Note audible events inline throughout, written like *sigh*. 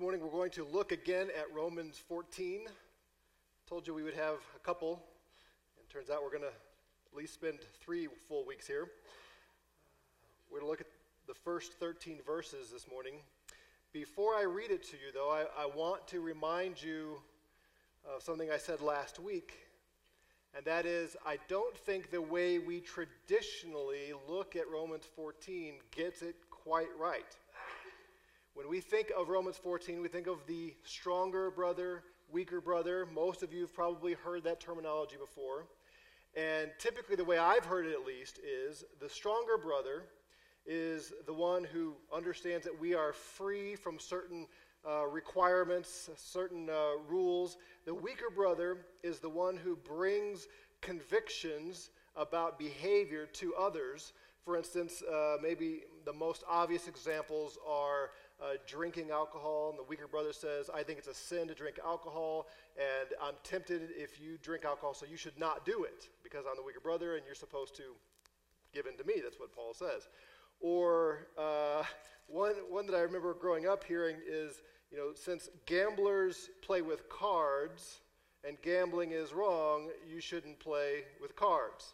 Morning we're going to look again at Romans 14. Told you we would have a couple, and turns out we're going to at least spend three full weeks here. We're going to look at the first 13 verses this morning. Before I read it to you, though, I, I want to remind you of something I said last week, and that is I don't think the way we traditionally look at Romans 14 gets it quite right. When we think of Romans 14, we think of the stronger brother, weaker brother. Most of you have probably heard that terminology before. And typically, the way I've heard it at least is the stronger brother is the one who understands that we are free from certain uh, requirements, certain uh, rules. The weaker brother is the one who brings convictions about behavior to others. For instance, uh, maybe the most obvious examples are uh, drinking alcohol, and the weaker brother says, I think it's a sin to drink alcohol, and I'm tempted if you drink alcohol, so you should not do it because I'm the weaker brother and you're supposed to give in to me. That's what Paul says. Or uh, one, one that I remember growing up hearing is, you know, since gamblers play with cards and gambling is wrong, you shouldn't play with cards.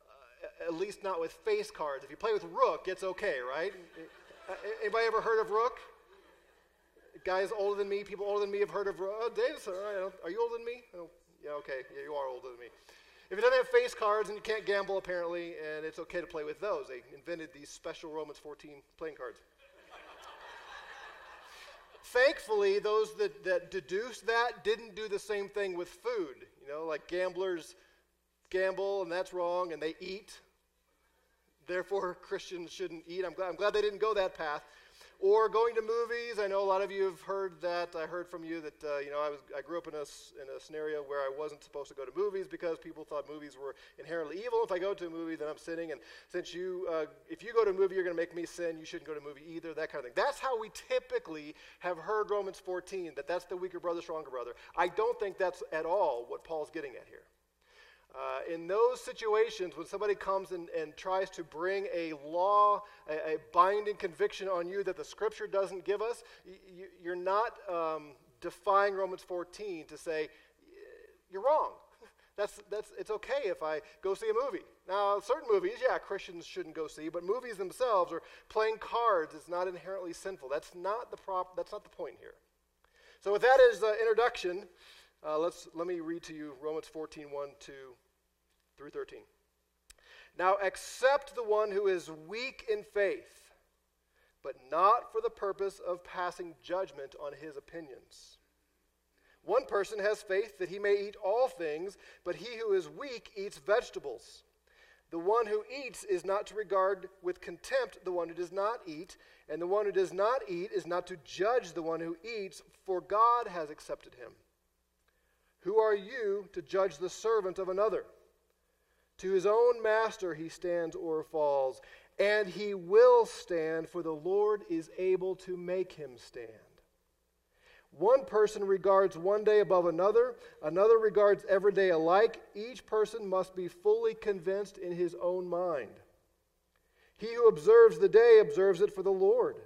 Uh, at least not with face cards. If you play with rook, it's okay, right? Uh, anybody ever heard of Rook? Guys older than me, people older than me have heard of Rook. Oh, right. Are you older than me? Oh, yeah, okay. Yeah, you are older than me. If it doesn't have face cards and you can't gamble, apparently, and it's okay to play with those, they invented these special Romans 14 playing cards. Thankfully, those that, that deduced that didn't do the same thing with food. You know, like gamblers gamble, and that's wrong, and they eat, therefore Christians shouldn't eat. I'm glad, I'm glad they didn't go that path. Or going to movies. I know a lot of you have heard that. I heard from you that uh, you know I was I grew up in a in a scenario where I wasn't supposed to go to movies because people thought movies were inherently evil. If I go to a movie, then I'm sinning. And since you uh, if you go to a movie, you're going to make me sin. You shouldn't go to a movie either. That kind of thing. That's how we typically have heard Romans 14. That that's the weaker brother, stronger brother. I don't think that's at all what Paul's getting at here. Uh, in those situations, when somebody comes and, and tries to bring a law, a, a, binding conviction on you that the scripture doesn't give us, you, you're not um, defying Romans 14 to say, you're wrong. *laughs* That's, that's, it's okay if I go see a movie. Now, certain movies, yeah, Christians shouldn't go see, but movies themselves or playing cards is not inherently sinful. That's not the, prop, that's not the point here. So, with that as uh, introduction, uh, let's, let me read to you Romans 14 1 2 through 13. Now accept the one who is weak in faith, but not for the purpose of passing judgment on his opinions. One person has faith that he may eat all things, but he who is weak eats vegetables. The one who eats is not to regard with contempt the one who does not eat, and the one who does not eat is not to judge the one who eats, for God has accepted him. Who are you to judge the servant of another? To his own master he stands or falls, and he will stand, for the Lord is able to make him stand. One person regards one day above another, another regards every day alike. Each person must be fully convinced in his own mind. He who observes the day observes it for the Lord,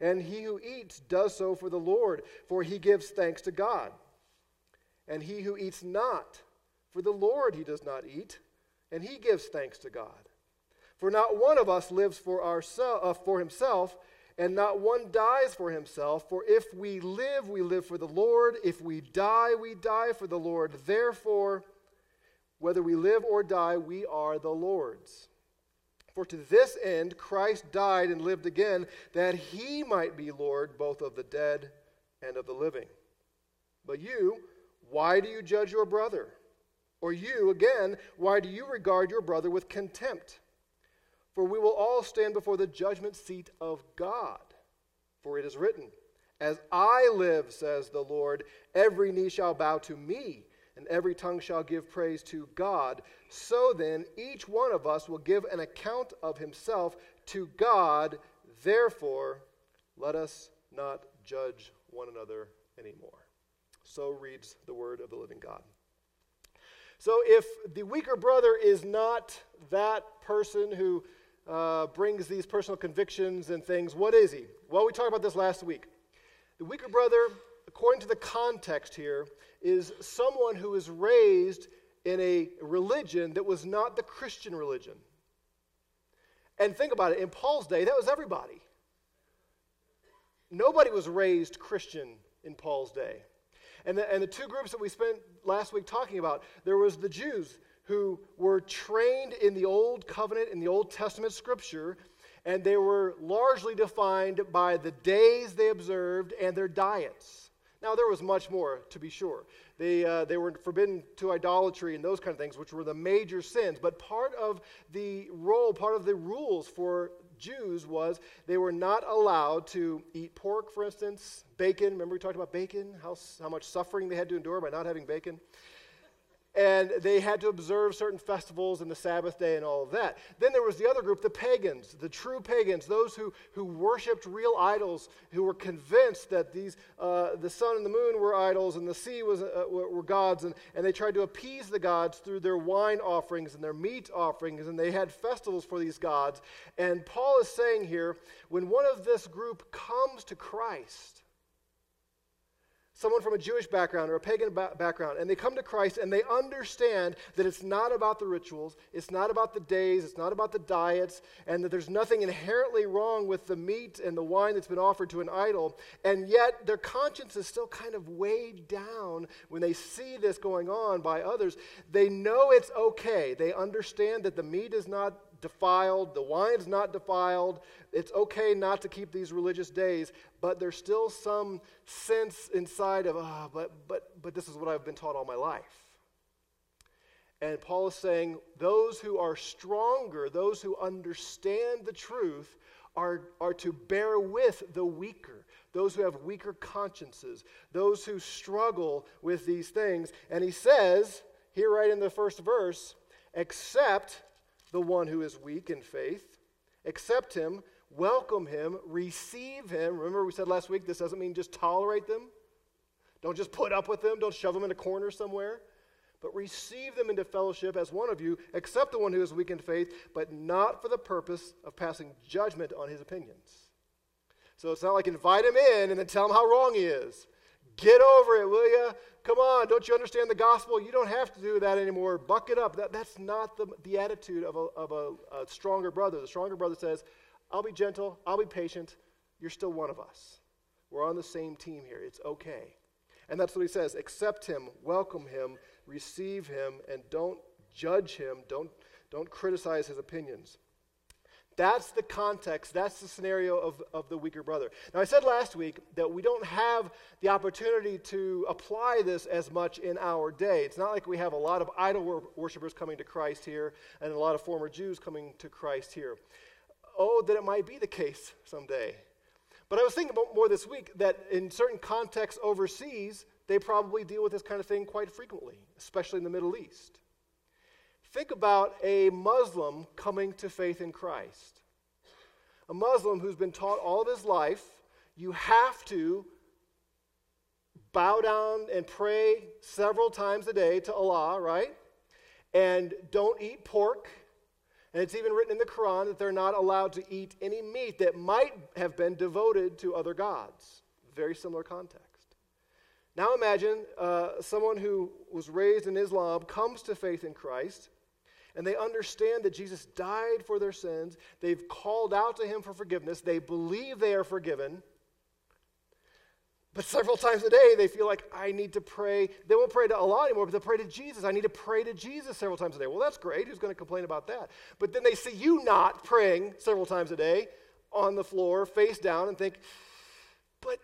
and he who eats does so for the Lord, for he gives thanks to God. And he who eats not, for the Lord he does not eat and he gives thanks to God. For not one of us lives for, ourself, uh, for himself, and not one dies for himself. For if we live, we live for the Lord. If we die, we die for the Lord. Therefore, whether we live or die, we are the Lord's. For to this end Christ died and lived again, that he might be Lord both of the dead and of the living. But you, why do you judge your brother? Or you, again, why do you regard your brother with contempt? For we will all stand before the judgment seat of God. For it is written, As I live, says the Lord, every knee shall bow to me, and every tongue shall give praise to God. So then, each one of us will give an account of himself to God. Therefore, let us not judge one another anymore. So reads the word of the living God. So if the weaker brother is not that person who uh, brings these personal convictions and things, what is he? Well, we talked about this last week. The weaker brother, according to the context here, is someone who is raised in a religion that was not the Christian religion. And think about it, in Paul's day, that was everybody. Nobody was raised Christian in Paul's day. And the, and the two groups that we spent last week talking about, there was the Jews who were trained in the Old Covenant, in the Old Testament scripture, and they were largely defined by the days they observed and their diets. Now, there was much more, to be sure. They, uh, they were forbidden to idolatry and those kind of things, which were the major sins. But part of the role, part of the rules for Jews was they were not allowed to eat pork, for instance, bacon. Remember we talked about bacon, how, how much suffering they had to endure by not having bacon? And they had to observe certain festivals and the Sabbath day and all of that. Then there was the other group, the pagans, the true pagans, those who, who worshiped real idols, who were convinced that these, uh, the sun and the moon were idols and the sea was, uh, were gods, and, and they tried to appease the gods through their wine offerings and their meat offerings, and they had festivals for these gods. And Paul is saying here when one of this group comes to Christ, someone from a Jewish background or a pagan ba- background, and they come to Christ and they understand that it's not about the rituals, it's not about the days, it's not about the diets, and that there's nothing inherently wrong with the meat and the wine that's been offered to an idol, and yet their conscience is still kind of weighed down when they see this going on by others. They know it's okay. They understand that the meat is not defiled, the wine's not defiled. It's okay not to keep these religious days, but there's still some sense inside of, oh, but, but, but this is what I've been taught all my life. And Paul is saying those who are stronger, those who understand the truth, are, are to bear with the weaker, those who have weaker consciences, those who struggle with these things. And he says, here right in the first verse, except the one who is weak in faith. Accept him, welcome him, receive him. Remember, we said last week this doesn't mean just tolerate them. Don't just put up with them, don't shove them in a corner somewhere. But receive them into fellowship as one of you, accept the one who is weak in faith, but not for the purpose of passing judgment on his opinions. So it's not like invite him in and then tell him how wrong he is. Get over it, will you? Come on, don't you understand the gospel? You don't have to do that anymore. Buck it up. That, that's not the, the attitude of, a, of a, a stronger brother. The stronger brother says, I'll be gentle, I'll be patient. You're still one of us. We're on the same team here. It's okay. And that's what he says accept him, welcome him, receive him, and don't judge him. Don't, don't criticize his opinions. That's the context, that's the scenario of, of the weaker brother. Now, I said last week that we don't have the opportunity to apply this as much in our day. It's not like we have a lot of idol wor- worshippers coming to Christ here and a lot of former Jews coming to Christ here. Oh, that it might be the case someday. But I was thinking about more this week that in certain contexts overseas, they probably deal with this kind of thing quite frequently, especially in the Middle East. Think about a Muslim coming to faith in Christ. A Muslim who's been taught all of his life, you have to bow down and pray several times a day to Allah, right? And don't eat pork. And it's even written in the Quran that they're not allowed to eat any meat that might have been devoted to other gods. Very similar context. Now imagine uh, someone who was raised in Islam comes to faith in Christ and they understand that Jesus died for their sins. They've called out to him for forgiveness. They believe they are forgiven. But *laughs* several times a day, they feel like, I need to pray. They won't pray to Allah anymore, but they'll pray to Jesus. I need to pray to Jesus several times a day. Well, that's great. Who's going to complain about that? But then they see you not praying several times a day on the floor, face down, and think, but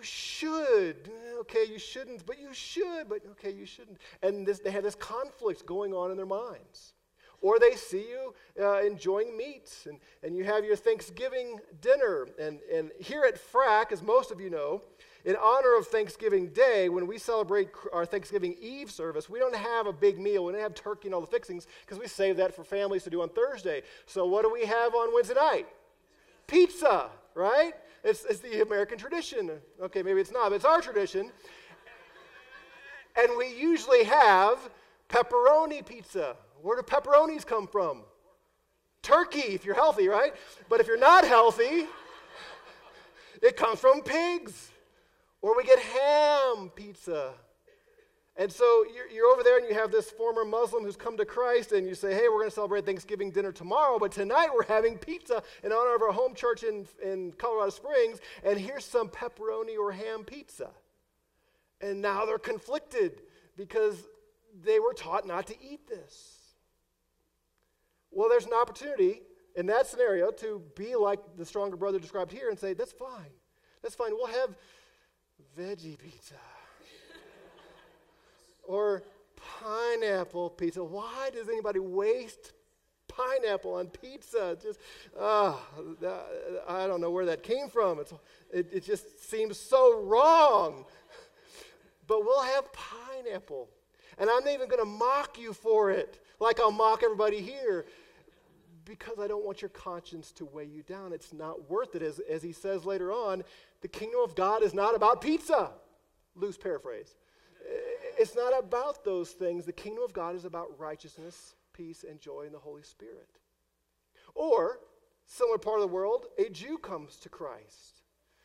you should. Okay, you shouldn't, but you should, but okay, you shouldn't. And this, they have this conflict going on in their minds. Or they see you uh, enjoying meat and, and you have your Thanksgiving dinner. And, and here at FRAC, as most of you know, in honor of Thanksgiving Day, when we celebrate our Thanksgiving Eve service, we don't have a big meal. We don't have turkey and all the fixings because we save that for families to do on Thursday. So, what do we have on Wednesday night? Pizza, right? It's, it's the American tradition. Okay, maybe it's not, but it's our tradition. And we usually have pepperoni pizza. Where do pepperonis come from? Turkey, if you're healthy, right? But if you're not healthy, it comes from pigs. Or we get ham pizza. And so you're, you're, over there and you have this former Muslim who's come to Christ, and you say, Hey, we're going to celebrate Thanksgiving dinner tomorrow, but tonight we're having pizza in honor of our home church in, in Colorado Springs, and here's some pepperoni or ham pizza. And now they're conflicted because they were taught not to eat this. Well, there's an opportunity in that scenario to be like the stronger brother described here and say, That's fine. That's fine. We'll have veggie pizza or pineapple pizza. Why does anybody waste pineapple on pizza? Just, uh, I don't know where that came from. It's, it, it just seems so wrong. But we'll have pineapple. And I'm not even going to mock you for it like I'll mock everybody here because I don't want your conscience to weigh you down. It's not worth it. As, as he says later on, the kingdom of God is not about pizza. Loose paraphrase. It's not about those things. The kingdom of God is about righteousness, peace, and joy in the Holy Spirit. Or, similar part of the world, a Jew comes to Christ.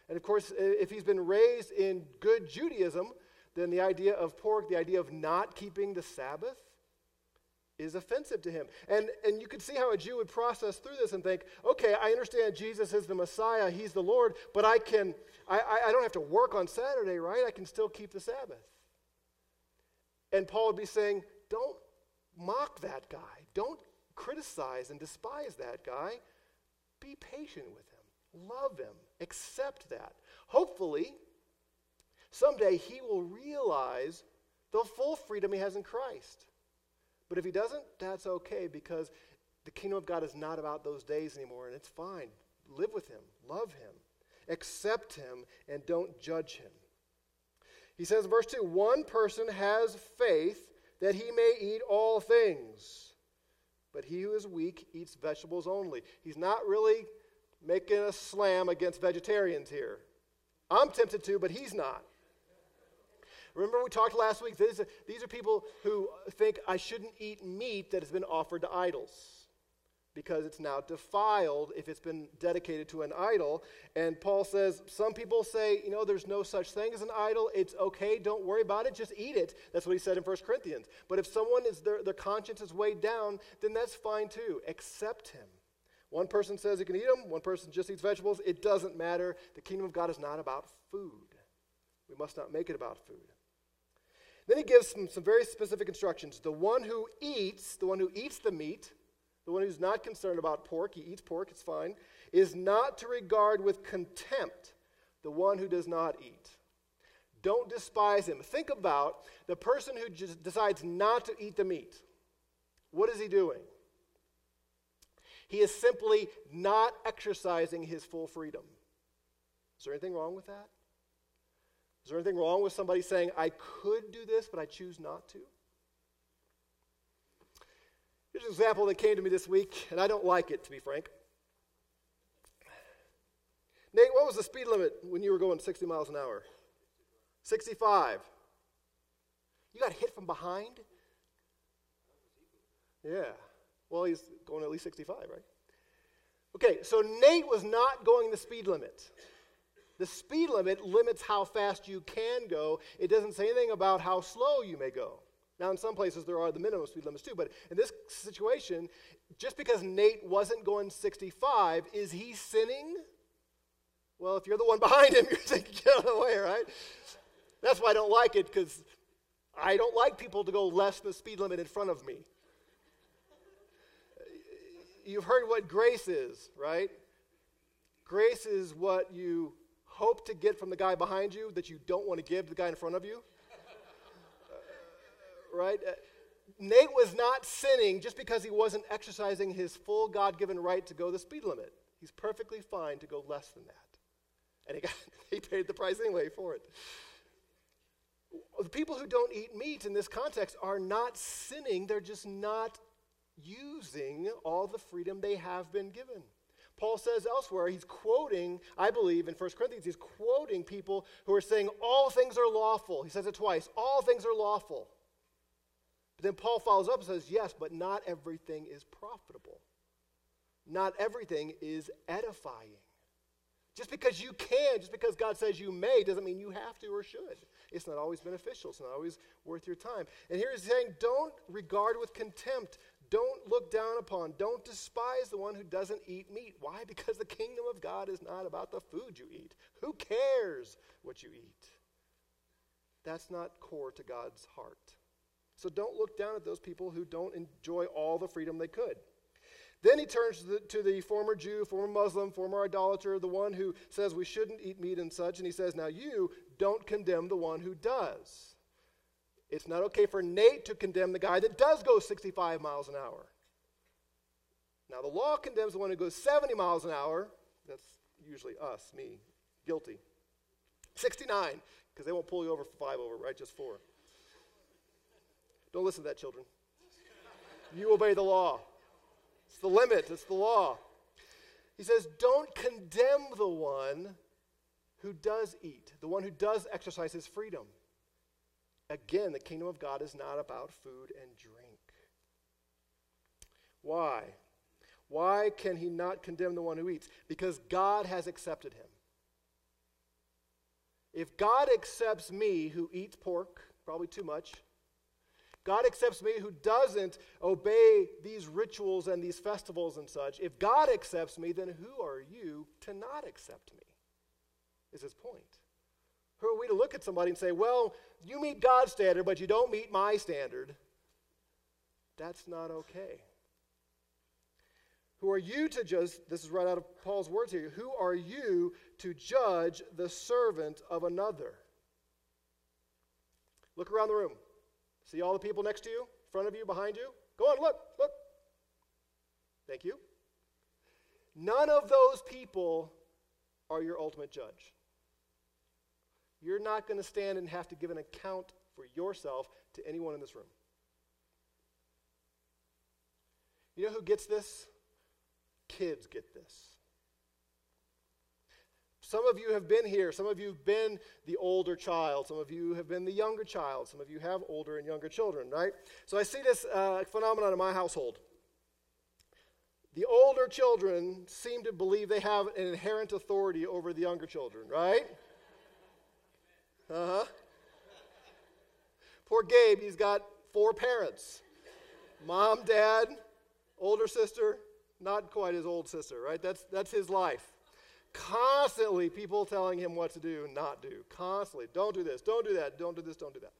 And of course, if he's been raised in good Judaism, then the idea of pork, the idea of not keeping the Sabbath, is offensive to him. And, and you could see how a Jew would process through this and think, okay, I understand Jesus is the Messiah, he's the Lord, but I can, I, I don't have to work on Saturday, right? I can still keep the Sabbath. And Paul would be saying, don't mock that guy. Don't criticize and despise that guy. Be patient with him. Love him. Accept that. Hopefully, someday he will realize the full freedom he has in Christ. But if he doesn't, that's okay because the kingdom of God is not about those days anymore, and it's fine. Live with him, love him, accept him, and don't judge him. He says in verse 2 One person has faith that he may eat all things, but he who is weak eats vegetables only. He's not really making a slam against vegetarians here. I'm tempted to, but he's not. Remember, we talked last week, these are, these are people who think I shouldn't eat meat that has been offered to idols because it's now defiled if it's been dedicated to an idol. And Paul says, some people say, you know, there's no such thing as an idol. It's okay. Don't worry about it. Just eat it. That's what he said in 1 Corinthians. But if someone is, their, their conscience is weighed down, then that's fine too. Accept him. One person says he can eat them, one person just eats vegetables. It doesn't matter. The kingdom of God is not about food. We must not make it about food. Then he gives some, some very specific instructions. The one who eats, the one who eats the meat, the one who's not concerned about pork, he eats pork, it's fine, is not to regard with contempt the one who does not eat. Don't despise him. Think about the person who just decides not to eat the meat. What is he doing? He is simply not exercising his full freedom. Is there anything wrong with that? Is there anything wrong with somebody saying, I could do this, but I choose not to? Here's an example that came to me this week, and I don't like it, to be frank. Nate, what was the speed limit when you were going 60 miles an hour? 65. You got hit from behind? Yeah. Well, he's going at least 65, right? Okay, so Nate was not going the speed limit. The speed limit limits how fast you can go. It doesn't say anything about how slow you may go. Now, in some places, there are the minimum speed limits too, but in this situation, just because Nate wasn't going 65, is he sinning? Well, if you're the one *laughs* behind him, you're thinking, get out of the way, right? That's why I don't like it, because I don't like people to go less than the speed limit in front of me. You've heard what grace is, right? Grace is what you hope to get from the guy behind you that you don't want to give the guy in front of you right? Uh, Nate was not sinning just because he wasn't exercising his full God given right to go the speed limit. He's perfectly fine to go less than that. And he, got, *laughs* he paid the price anyway for it. The people who don't eat meat in this context are not sinning, they're just not using all the freedom they have been given. Paul says elsewhere, he's quoting, I believe, in 1 Corinthians, he's quoting people who are saying all things are lawful. He says it twice all things are lawful. But then Paul follows up and says, Yes, but not everything is profitable. Not everything is edifying. Just because you can, just because God says you may, doesn't mean you have to or should. It's not always beneficial. It's not always worth your time. And here he's saying, don't regard with contempt. Don't look down upon. Don't despise the one who doesn't eat meat. Why? Because the kingdom of God is not about the food you eat. Who cares what you eat? That's not core to God's heart. So don't look down at those people who don't enjoy all the freedom they could. Then he turns to the, to the, former Jew, former Muslim, former idolater, the one who says we shouldn't eat meat and such, and he says, Now you don't condemn the one who does. It's not okay for Nate to condemn the guy that does go 65 miles an hour. Now, the law condemns the one who goes 70 miles an hour. That's usually us, me, guilty. 69, because they won't pull you over for five over, right? Just four. Don't listen to that, children. You obey the law. It's the limit, it's the law. He says, Don't condemn the one who does eat, the one who does exercise his freedom. Again, the kingdom of God is not about food and drink. Why? Why can he not condemn the one who eats? Because God has accepted him. If God accepts me who eats pork, probably too much, God accepts me who doesn't obey these rituals and these festivals and such. If God accepts me, then who are you to not accept me? Is his point. Who are we to look at somebody and say, well, you meet God's standard, but you don't meet my standard? That's not okay. Who are you to judge? This is right out of Paul's words here. Who are you to judge the servant of another? Look around the room. See all the people next to you, in front of you, behind you? Go on, look, look. Thank you. None of those people are your ultimate judge. You're not going to stand and have to give an account for yourself to anyone in this room. You know who gets this? Kids get this. Some of you have been here. Some of you have been the older child. Some of you have been the younger child. Some of you have older and younger children, right? So I see this uh, phenomenon in my household. The older children seem to believe they have an inherent authority over the younger children, right? Uh huh. Poor Gabe, he's got four parents mom, dad, older sister, not quite his old sister, right? That's, that's his life. Constantly, people telling him what to do, not do. Constantly. Don't do this, don't do that, don't do this, don't do that.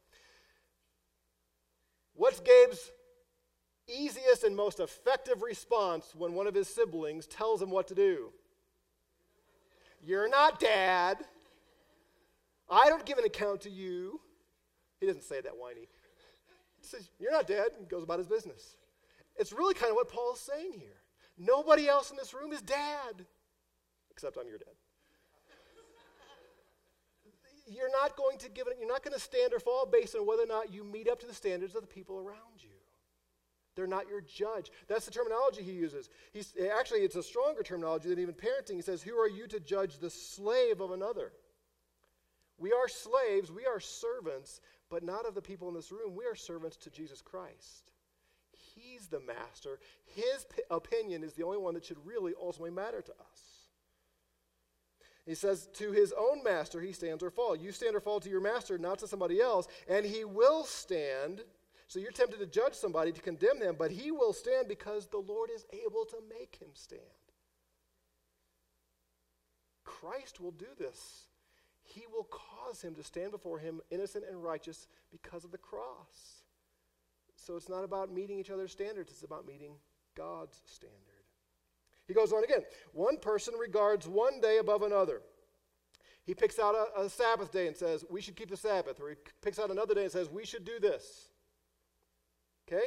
What's Gabe's easiest and most effective response when one of his siblings tells him what to do? You're not dad. I don't give an account to you. He doesn't say that whiny. He says, You're not dad, and goes about his business. It's really kind of what Paul's saying here. Nobody else in this room is dad except I'm your dad. you're not going to give it, you're not going to stand or fall based on whether or not you meet up to the standards of the people around you. They're not your judge. That's the terminology he uses. He's, actually, it's a stronger terminology than even parenting. He says, Who are you to judge the slave of another? We are slaves, we are servants, but not of the people in this room. We are servants to Jesus Christ. He's the master. His p- opinion is the only one that should really ultimately matter to us. He says, To his own master he stands or falls. You stand or fall to your master, not to somebody else, and he will stand. So you're tempted to judge somebody, to condemn them, but he will stand because the Lord is able to make him stand. Christ will do this. He will cause him to stand before him innocent and righteous because of the cross. So it's not about meeting each other's standards, it's about meeting God's standards. He goes on again. One person regards one day above another. He picks out a, a, Sabbath day and says, we should keep the Sabbath. Or he picks out another day and says, we should do this. Okay?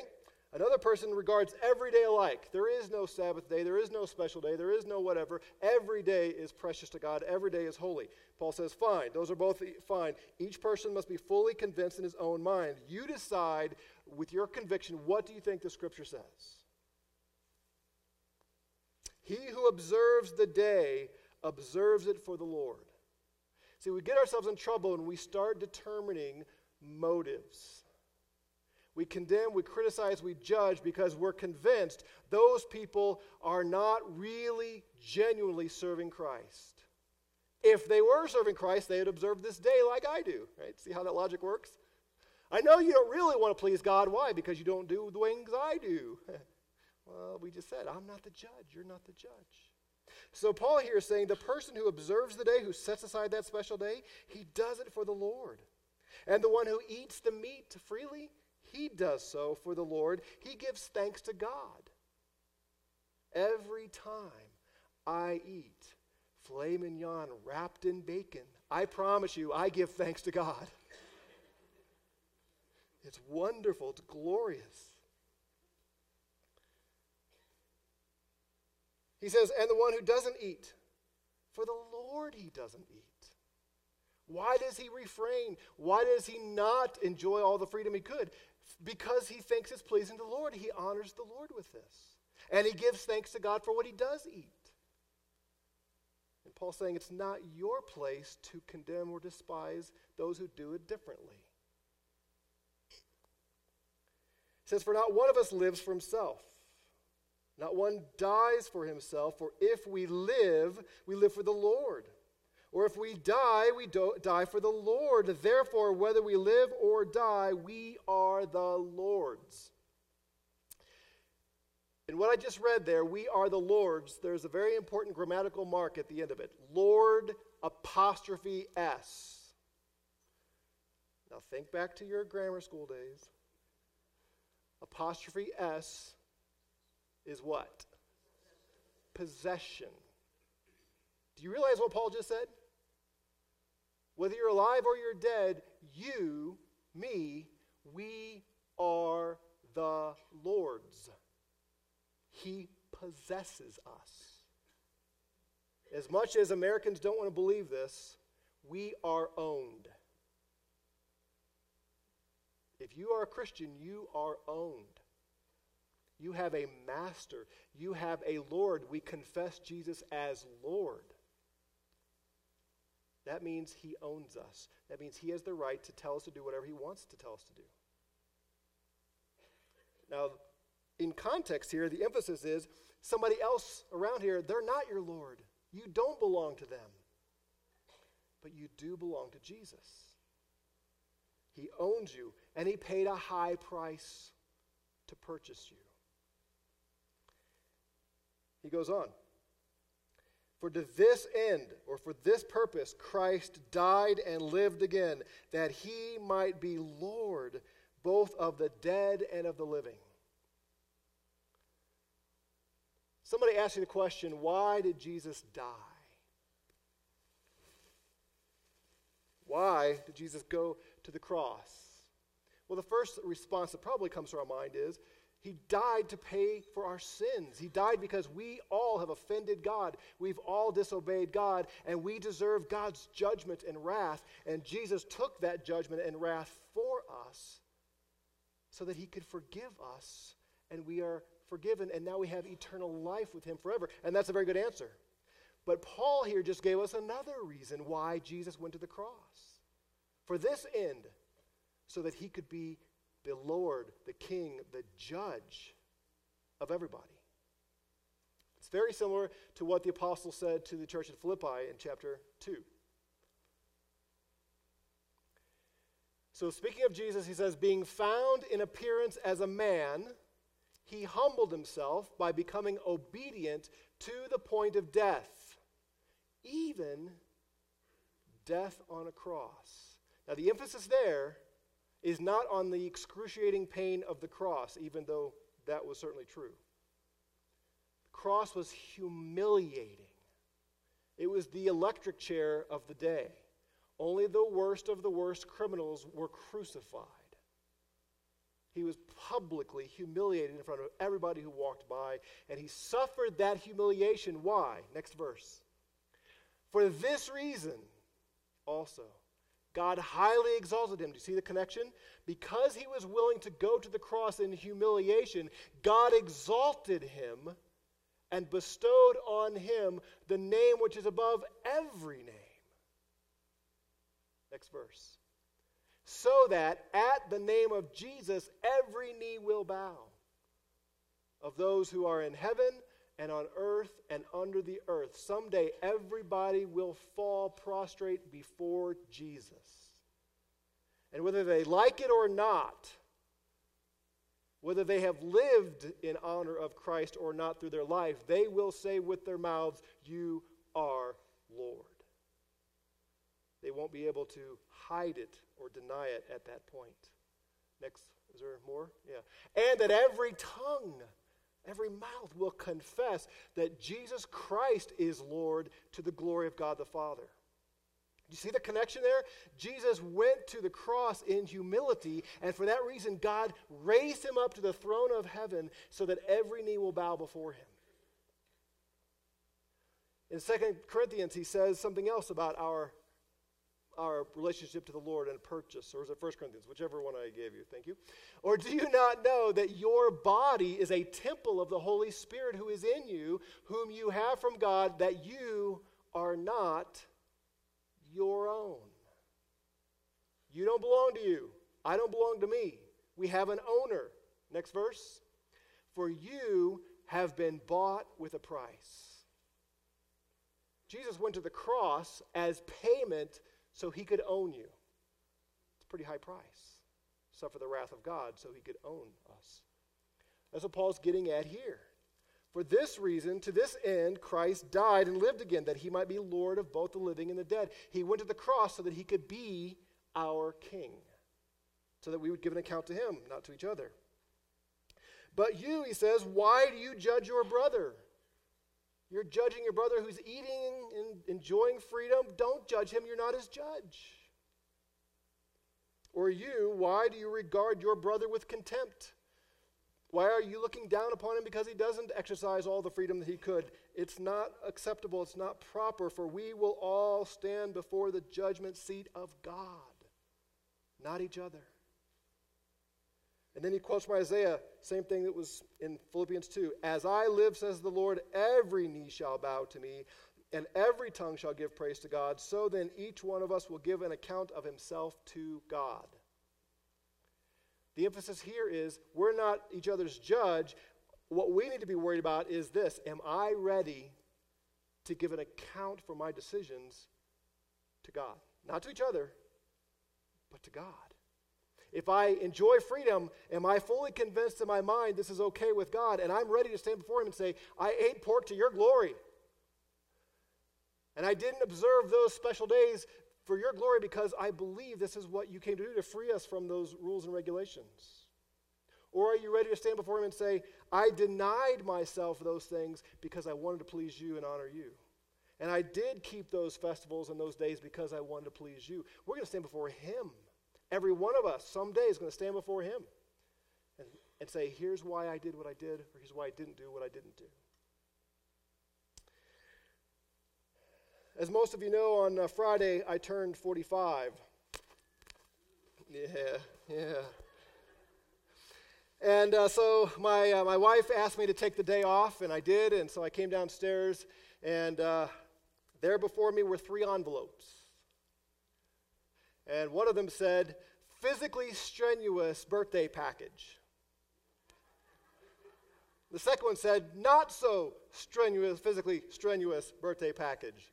Another person regards every day alike. There is no Sabbath day. There is no special day. There is no whatever. Every day is precious to God. Every day is holy. Paul says, fine. Those are both fine. Each person must be fully convinced in his own mind. You decide with your conviction, what do you think the scripture says? He who observes the day observes it for the Lord. See, we get ourselves in trouble when we start determining motives. We condemn, we criticize, we judge because we're convinced those people are not really genuinely serving Christ. If they were serving Christ, they would observe this day like I do, right? See how that logic works? I know you don't really want to please God. Why? Because you don't do the things I do. *laughs* well, we just said, I'm not the judge. You're not the judge. So Paul here is saying the person who observes the day, who sets aside that special day, he does it for the Lord. And the one who eats the meat freely, he does so for the Lord. He gives thanks to God. Every time I eat filet mignon wrapped in bacon, I promise you, I give thanks to God. *laughs* It's wonderful, it's glorious. He says, and the one who doesn't eat, for the Lord he doesn't eat. Why does he refrain? Why does he not enjoy all the freedom he could? Because he thinks it's pleasing to the Lord. He honors the Lord with this. And he gives thanks to God for what he does eat. And Paul's saying it's not your place to condemn or despise those who do it differently. He says, For not one of us lives for himself. Not one dies for himself, for if we live, we live for the Lord. Or if we die, we do- die for the Lord. Therefore, whether we live or die, we are the Lord's. In what I just read there, we are the Lord's, there's a very important grammatical mark at the end of it Lord apostrophe S. Now think back to your grammar school days apostrophe S is what? Possession. Do you realize what Paul just said? Whether you're alive or you're dead, you, me, we are the Lord's. He possesses us. As much as Americans don't want to believe this, we are owned. If you are a Christian, you are owned. You have a master. You have a Lord. We confess Jesus as Lord. That means he owns us. That means he has the right to tell us to do whatever he wants to tell us to do. Now, in context here, the emphasis is somebody else around here, they're not your Lord. You don't belong to them. But you do belong to Jesus. He owns you, and He paid a high price to purchase you. He goes on. For to this end, or for this purpose, Christ died and lived again, that he might be Lord both of the dead and of the living. Somebody asked me the question why did Jesus die? Why did Jesus go to the cross? Well, the first response that probably comes to our mind is he died to pay for our sins. He died because we all have offended God. We've all disobeyed God, and we deserve God's judgment and wrath. And Jesus took that judgment and wrath for us so that he could forgive us, and we are forgiven, and now we have eternal life with him forever. And that's a very good answer. But Paul here just gave us another reason why Jesus went to the cross for this end, so that he could be the Lord, the King, the judge of everybody. It's very similar to what the apostle said to the church at Philippi in chapter 2. So, speaking of Jesus, he says, being found in appearance as a man, he humbled himself by becoming obedient to the point of death, even death on a cross. Now, the emphasis there is not on the excruciating pain of the cross, even though that was certainly true. The cross was humiliating, it was the electric chair of the day. Only the worst of the worst criminals were crucified. He was publicly humiliated in front of everybody who walked by, and he suffered that humiliation. Why? Next verse. For this reason also God highly exalted him. Do you see the connection? Because he was willing to go to the cross in humiliation, God exalted him and bestowed on him the name which is above every name. Next verse. So that at the name of Jesus every knee will bow of those who are in heaven and on earth and under the earth. Someday everybody will fall prostrate before Jesus. And whether they like it or not, whether they have lived in honor of Christ or not through their life, they will say with their mouths, You are Lord. They won't be able to hide it or deny it at that point. Next, is there more? Yeah. And that every tongue, every mouth will confess that Jesus Christ is Lord to the glory of God the Father. Do you see the connection there? Jesus went to the cross in humility, and for that reason, God raised him up to the throne of heaven so that every knee will bow before him. In 2 Corinthians, he says something else about our our relationship to the Lord and purchase, or is it 1 Corinthians, whichever one I gave you, thank you. Or do you not know that your body is a temple of the Holy Spirit who is in you, whom you have from God, that you are not your own? You don't belong to you. I don't belong to me. We have an owner. Next verse. For you have been bought with a price. Jesus went to the cross as payment so he could own you. It's a pretty high price. Suffer the wrath of God so he could own us. That's what Paul's getting at here. For this reason, to this end, Christ died and lived again, that he might be Lord of both the living and the dead. He went to the cross so that he could be our king, so that we would give an account to him, not to each other. But you, he says, why do you judge your brother? You're judging your brother who's eating and enjoying freedom. Don't judge him. You're not his judge. Or you, why do you regard your brother with contempt? Why are you looking down upon him because he doesn't exercise all the freedom that he could? It's not acceptable. It's not proper, for we will all stand before the judgment seat of God, not each other. And then he quotes from Isaiah, same thing that was in Philippians 2. As I live, says the Lord, every knee shall bow to me, and every tongue shall give praise to God. So then each one of us will give an account of himself to God. The emphasis here is we're not each other's judge. What we need to be worried about is this Am I ready to give an account for my decisions to God? Not to each other, but to God. If I enjoy freedom, am I fully convinced in my mind this is okay with God? And I'm ready to stand before Him and say, I ate pork to your glory. And I didn't observe those special days for your glory because I believe this is what you came to do to free us from those rules and regulations. Or are you ready to stand before Him and say, I denied myself those things because I wanted to please you and honor you? And I did keep those festivals and those days because I wanted to please you. We're going to stand before Him Every one of us someday is going to stand before Him and, and say, Here's why I did what I did, or here's why I didn't do what I didn't do. As most of you know, on uh, Friday I turned 45. Yeah, yeah. And uh, so my, uh, my wife asked me to take the day off, and I did. And so I came downstairs, and uh, there before me were three envelopes. And one of them said, physically strenuous birthday package. The second one said, not so strenuous, physically strenuous birthday package.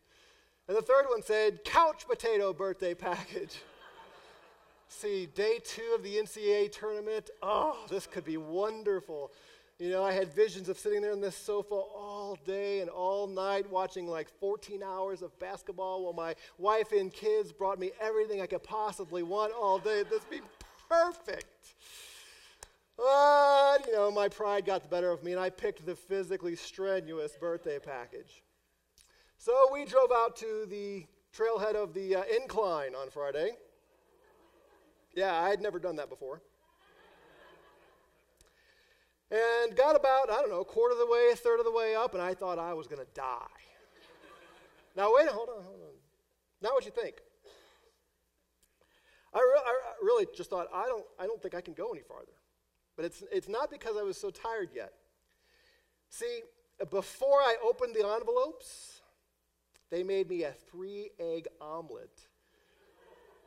And the third one said, couch potato birthday package. *laughs* See, day two of the NCAA tournament. Oh, this could be wonderful. You know, I had visions of sitting there on this sofa all day and all night watching like 14 hours of basketball while my wife and kids brought me everything I could possibly want all day. This would be perfect. But, you know, my pride got the better of me and I picked the physically strenuous birthday package. So we drove out to the trailhead of the uh, incline on Friday. Yeah, I had never done that before and got about, I don't know, a quarter of the way, a third of the way up, and I thought I was going to die. now, wait, hold on, hold on. Not what you think. I, re- I really just thought, I don't, I don't think I can go any farther. But it's, it's not because I was so tired yet. See, before I opened the envelopes, they made me a three egg omelet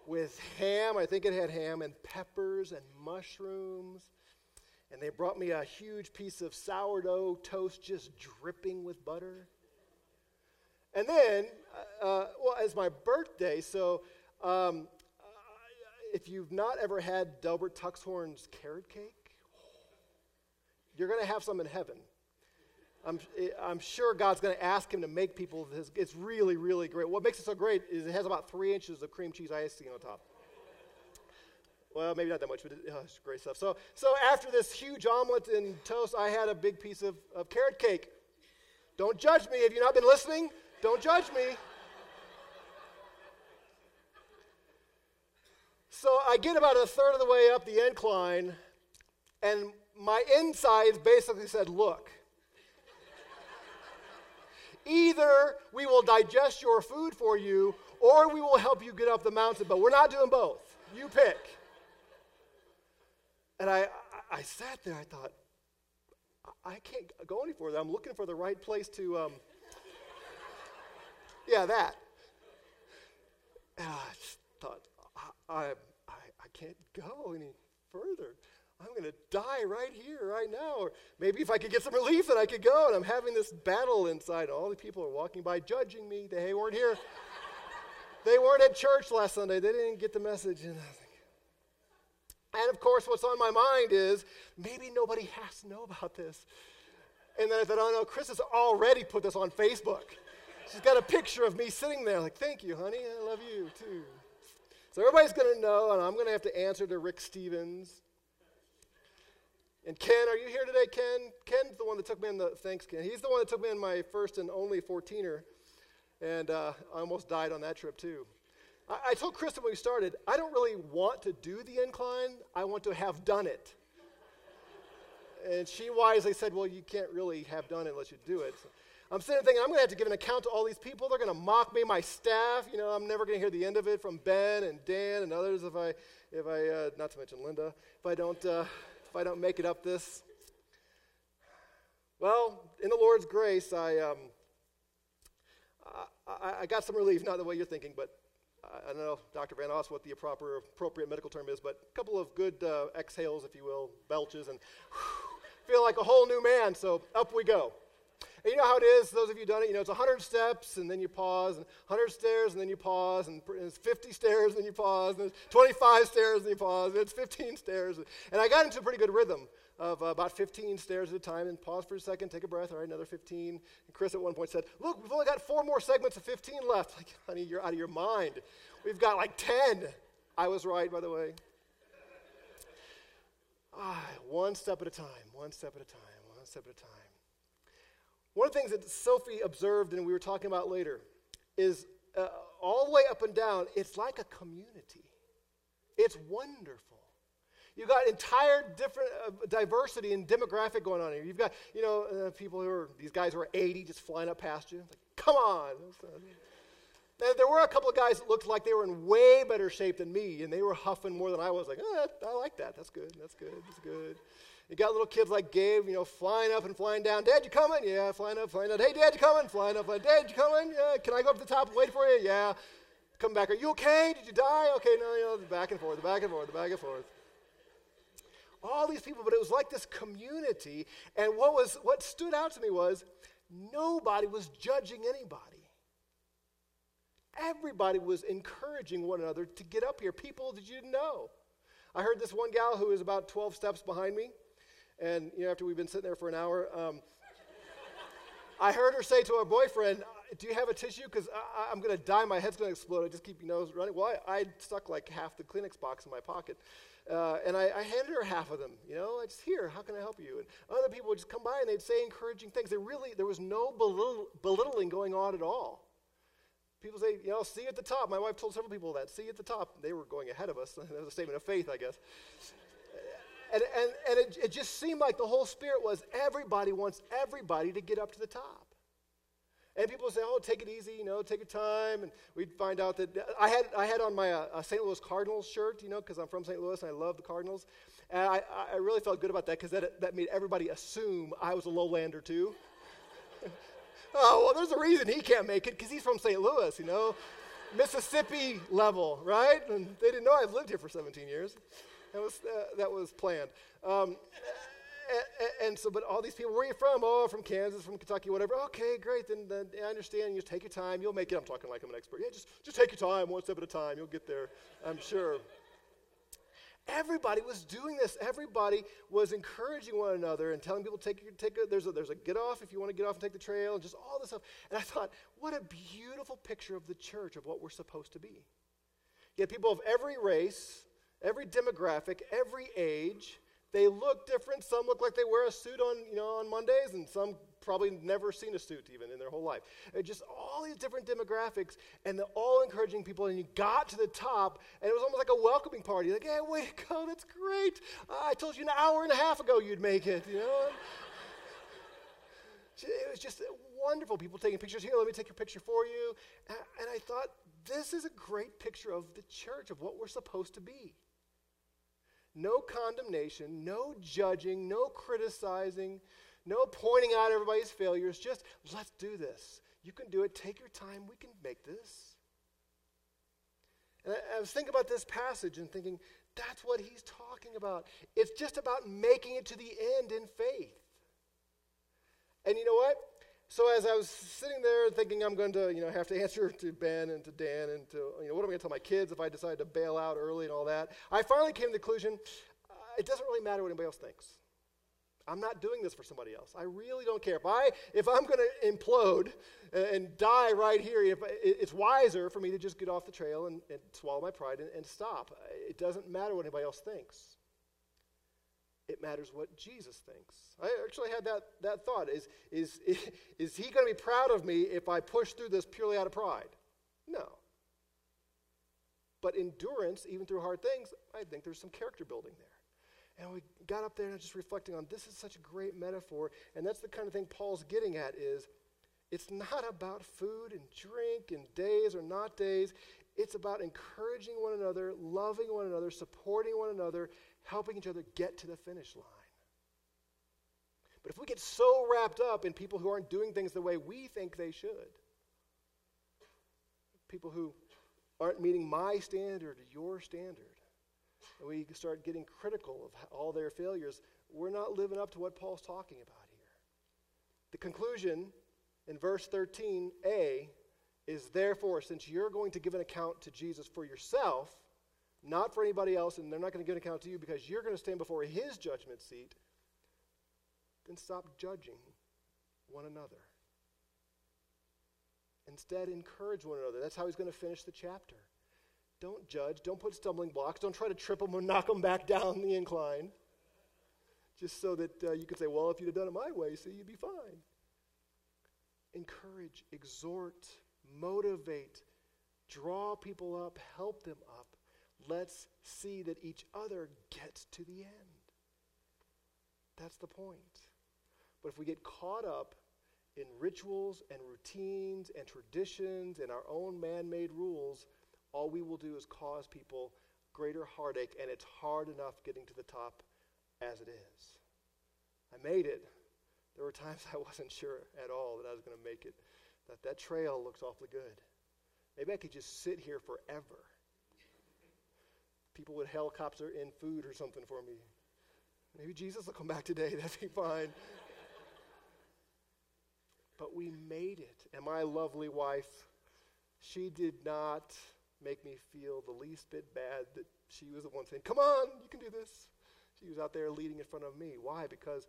with ham, I think it had ham, and peppers and mushrooms and they brought me a huge piece of sourdough toast just dripping with butter. And then, uh, uh well, as my birthday, so um, if you've not ever had Delbert Tuxhorn's carrot cake, you're going to have some in heaven. I'm, I'm sure God's going to ask him to make people this. It's really, really great. What makes it so great is it has about three inches of cream cheese icing on top. Well, maybe not that much, but it, oh, great stuff. So, so after this huge omelet and toast, I had a big piece of, of carrot cake. Don't judge me. Have you not been listening? Don't judge me. So I get about a third of the way up the incline, and my insides basically said, Look, either we will digest your food for you, or we will help you get up the mountain, but we're not doing both. You pick. And I, I, sat there, I thought, I can't go any further. I'm looking for the right place to, um, *laughs* yeah, that. And I thought, I, I, I can't go any further. I'm going to die right here, right now. Or maybe if I could get some relief, then I could go. And I'm having this battle inside. All the people are walking by, judging me. They weren't here. they weren't at church last Sunday. They didn't get the message. And, and of course, what's on my mind is maybe nobody has to know about this. And then I thought, oh no, Chris has already put this on Facebook. She's got a picture of me sitting there, like, thank you, honey. I love you too. So everybody's going to know, and I'm going to have to answer to Rick Stevens. And Ken, are you here today, Ken? Ken's the one that took me in the, thanks, Ken. He's the one that took me in my first and only 14er. And uh, I almost died on that trip, too. I, I told Kristen when we started, I don't really want to do the incline, I want to have done it. and she wisely said, Well, you can't really have done it unless you do it. So I'm sitting thinking, I'm going to have to give an account to all these people. They're going to mock me, my staff. You know, I'm never going to hear the end of it from Ben and Dan and others if I, if I uh, not to mention Linda, if I don't. Uh, if I don't make it up this? Well, in the Lord's grace, I, um, I, I, got some relief, not the way you're thinking, but I don't know, Dr. Van Oss, what the proper, appropriate medical term is, but a couple of good uh, exhales, if you will, belches, and whew, feel like a whole new man, so up we go. And you know how it is, those of you done it, you know, it's 100 steps and then you pause, and 100 stairs and then you pause, and it's 50 stairs and then you pause, and it's 25 stairs and you pause, and it's 15 stairs. And I got into a pretty good rhythm of uh, about 15 stairs at a time and pause for a second, take a breath, all right, another 15. And Chris at one point said, Look, we've only got four more segments of 15 left. *laughs* Like, honey, you're out of your mind. We've got like 10. I was right, by the way. Ah, one step at a time, one step at a time, one step at a time. One of the things that Sophie observed and we were talking about later is uh, all the way up and down, it's like a community. It's wonderful. You've got entire different uh, diversity and demographic going on here. You've got, you know, uh, people who are, these guys who are 80 just flying up past you. Like, come on. Now, there were a couple of guys that looked like they were in way better shape than me, and they were huffing more than I was. Like, oh, I like that. That's good. That's good. That's good. You got little kids like Gabe, you know, flying up and flying down. Dad, you coming? Yeah, flying up, flying down. Hey, Dad, you coming? Flying up, flying. Dad, you coming? Yeah. Can I go up to the top and wait for you? Yeah. Come back. Are you okay? Did you die? Okay, no, you know, back and forth, back and forth, back and forth. All these people, but it was like this community. And what was what stood out to me was nobody was judging anybody. Everybody was encouraging one another to get up here. People that you didn't know. I heard this one gal who was about 12 steps behind me. And you know, after we've been sitting there for an hour, um, *laughs* I heard her say to her boyfriend, "Do you have a tissue? Because I'm going to die. My head's going to explode. I just keep your nose running." Well, I, I stuck like half the Kleenex box in my pocket, uh, and I, I, handed her half of them. You know, I just here. How can I help you? And other people would just come by and they'd say encouraging things. They really there was no belittling going on at all. People say, you know, see you at the top. My wife told several people that. See you at the top. They were going ahead of us. *laughs* that was a statement of faith, I guess. And, and, and it, it just seemed like the whole spirit was everybody wants everybody to get up to the top. And people say, "Oh, take it easy, you know, take your time." And we'd find out that I had I had on my uh, St. Louis Cardinals shirt, you know, because I'm from St. Louis and I love the Cardinals, and I, I really felt good about that because that that made everybody assume I was a lowlander too. *laughs* oh well, there's a reason he can't make it because he's from St. Louis, you know, Mississippi level, right? And they didn't know I've lived here for 17 years. That was, uh, that was planned. Um, and so, but all these people, where are you from? Oh, from Kansas, from Kentucky, whatever. Okay, great. Then, then I understand. You take your time. You'll make it. I'm talking like I'm an expert. Yeah, just, just take your time, one step at a time. You'll get there, I'm sure. Everybody was doing this. Everybody was encouraging one another and telling people, take, your, take a, there's, a, there's a get off if you want to get off and take the trail, and just all this stuff. And I thought, what a beautiful picture of the church, of what we're supposed to be. You have people of every race, every demographic, every age. They look different. Some look like they wear a suit on, you know, on Mondays, and some probably never seen a suit even in their whole life. just all these different demographics, and all encouraging people. And you got to the top, and it was almost like a welcoming party. Like, hey, way to go, that's great. Uh, I told you an hour and a half ago you'd make it, you know? *laughs* it was just wonderful. People taking pictures here. Let me take your picture for you. And I thought, this is a great picture of the church, of what we're supposed to be. No condemnation, no judging, no criticizing, no pointing out everybody's failures. Just let's do this. You can do it. Take your time. We can make this. And I, I was thinking about this passage and thinking, that's what he's talking about. It's just about making it to the end in faith. And you know what? So as I was sitting there thinking I'm going to, you know, have to *laughs* answer to Ben and to Dan and to, you know, what am I going to tell my kids if I decide to bail out early and all that, I finally came to the conclusion uh, it doesn't really matter what anybody else thinks. I'm not doing this for somebody else. I really don't care. If I if I'm going to implode and, and, die right here, if it's wiser for me to just get off the trail and, and swallow my pride and, and stop. It doesn't matter what anybody else thinks. It matters what Jesus thinks. I actually had that, that thought. Is, is, *laughs* is he going to be proud of me if I push through this purely out of pride? No. But endurance, even through hard things, I think there's some character building there. And we got up there and just reflecting on this is such a great metaphor. And that's the kind of thing Paul's getting at is it's not about food and drink and days or not days. It's about encouraging one another, loving one another, supporting one another, helping each other get to the finish line. But if we get so wrapped up in people who aren't doing things the way we think they should, people who aren't meeting my standard or your standard, and we start getting critical of all their failures, we're not living up to what Paul's talking about here. The conclusion in verse 13a is therefore, since you're going to give an account to Jesus for yourself, not for anybody else, and they're not going to give an account to you because you're going to stand before his judgment seat, then stop judging one another. Instead, encourage one another. That's how he's going to finish the chapter. Don't judge. Don't put stumbling blocks. Don't try to trip them or knock them back down the incline. Just so that uh, you can say, well, if you'd have done it my way, see, you'd be fine. Encourage, exhort, motivate, draw people up, help them up. Let's see that each other gets to the end. That's the point. But if we get caught up in rituals and routines and traditions and our own man made rules, all we will do is cause people greater heartache, and it's hard enough getting to the top as it is. I made it. There were times *laughs* I wasn't sure at all that I was going to make it. That that trail looks awfully good. Maybe I could just sit here forever. People would helicopter in food or something for me. Maybe Jesus will come back today. *laughs* That'd be fine. but we made it. And my lovely wife, she did not make me feel the least bit bad that she was the one saying, Come on, you can do this. She was out there leading in front of me. Why? Because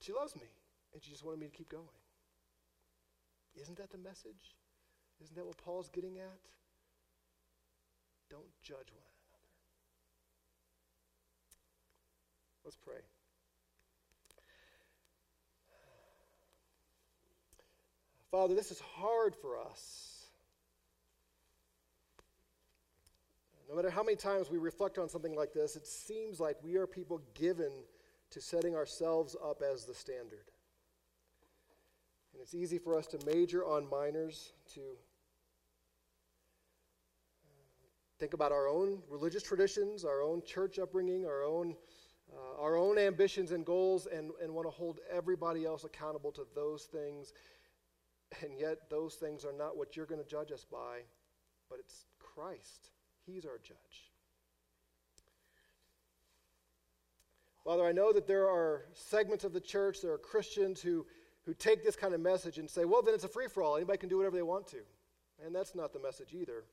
she loves me and she just wanted me to keep going. Isn't that the message? Isn't that what Paul's getting at? Don't judge one Let's pray. Father, this is hard for us. No matter how many times we reflect on something like this, it seems like we are people given to setting ourselves up as the standard. And it's easy for us to major on minors, to think about our own religious traditions, our own church upbringing, our own, uh, our own ambitions and goals, and, and want to hold everybody else accountable to those things. And yet, those things are not what you're going to judge us by, but it's Christ. He's our judge. Father, I know that there are segments of the church, there are Christians who, who take this kind of message and say, well, then it's a free for all. Anybody can do whatever they want to. And that's not the message either.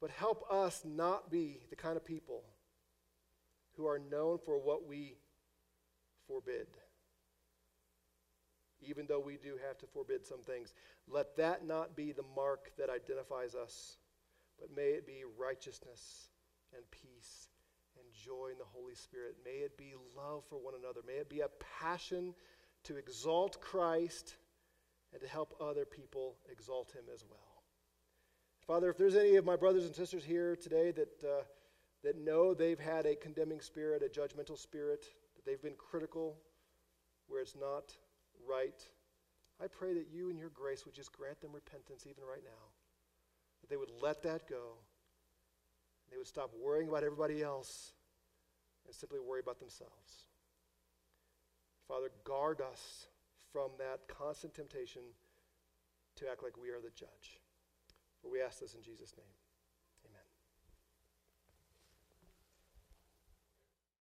But help us not be the kind of people who are known for what we forbid. Even though we do have to forbid some things. Let that not be the mark that identifies us, but may it be righteousness and peace and joy in the Holy Spirit. May it be love for one another. May it be a passion to exalt Christ and to help other people exalt him as well. Father, if there's any of my brothers and sisters here today that, uh, that know they've had a condemning spirit, a judgmental spirit, that they've been critical where it's not right, I pray that you and your grace would just grant them repentance even right now. That they would let that go. They would stop worrying about everybody else and simply worry about themselves. Father, guard us from that constant temptation to act like we are the judge. For we ask this in Jesus' name.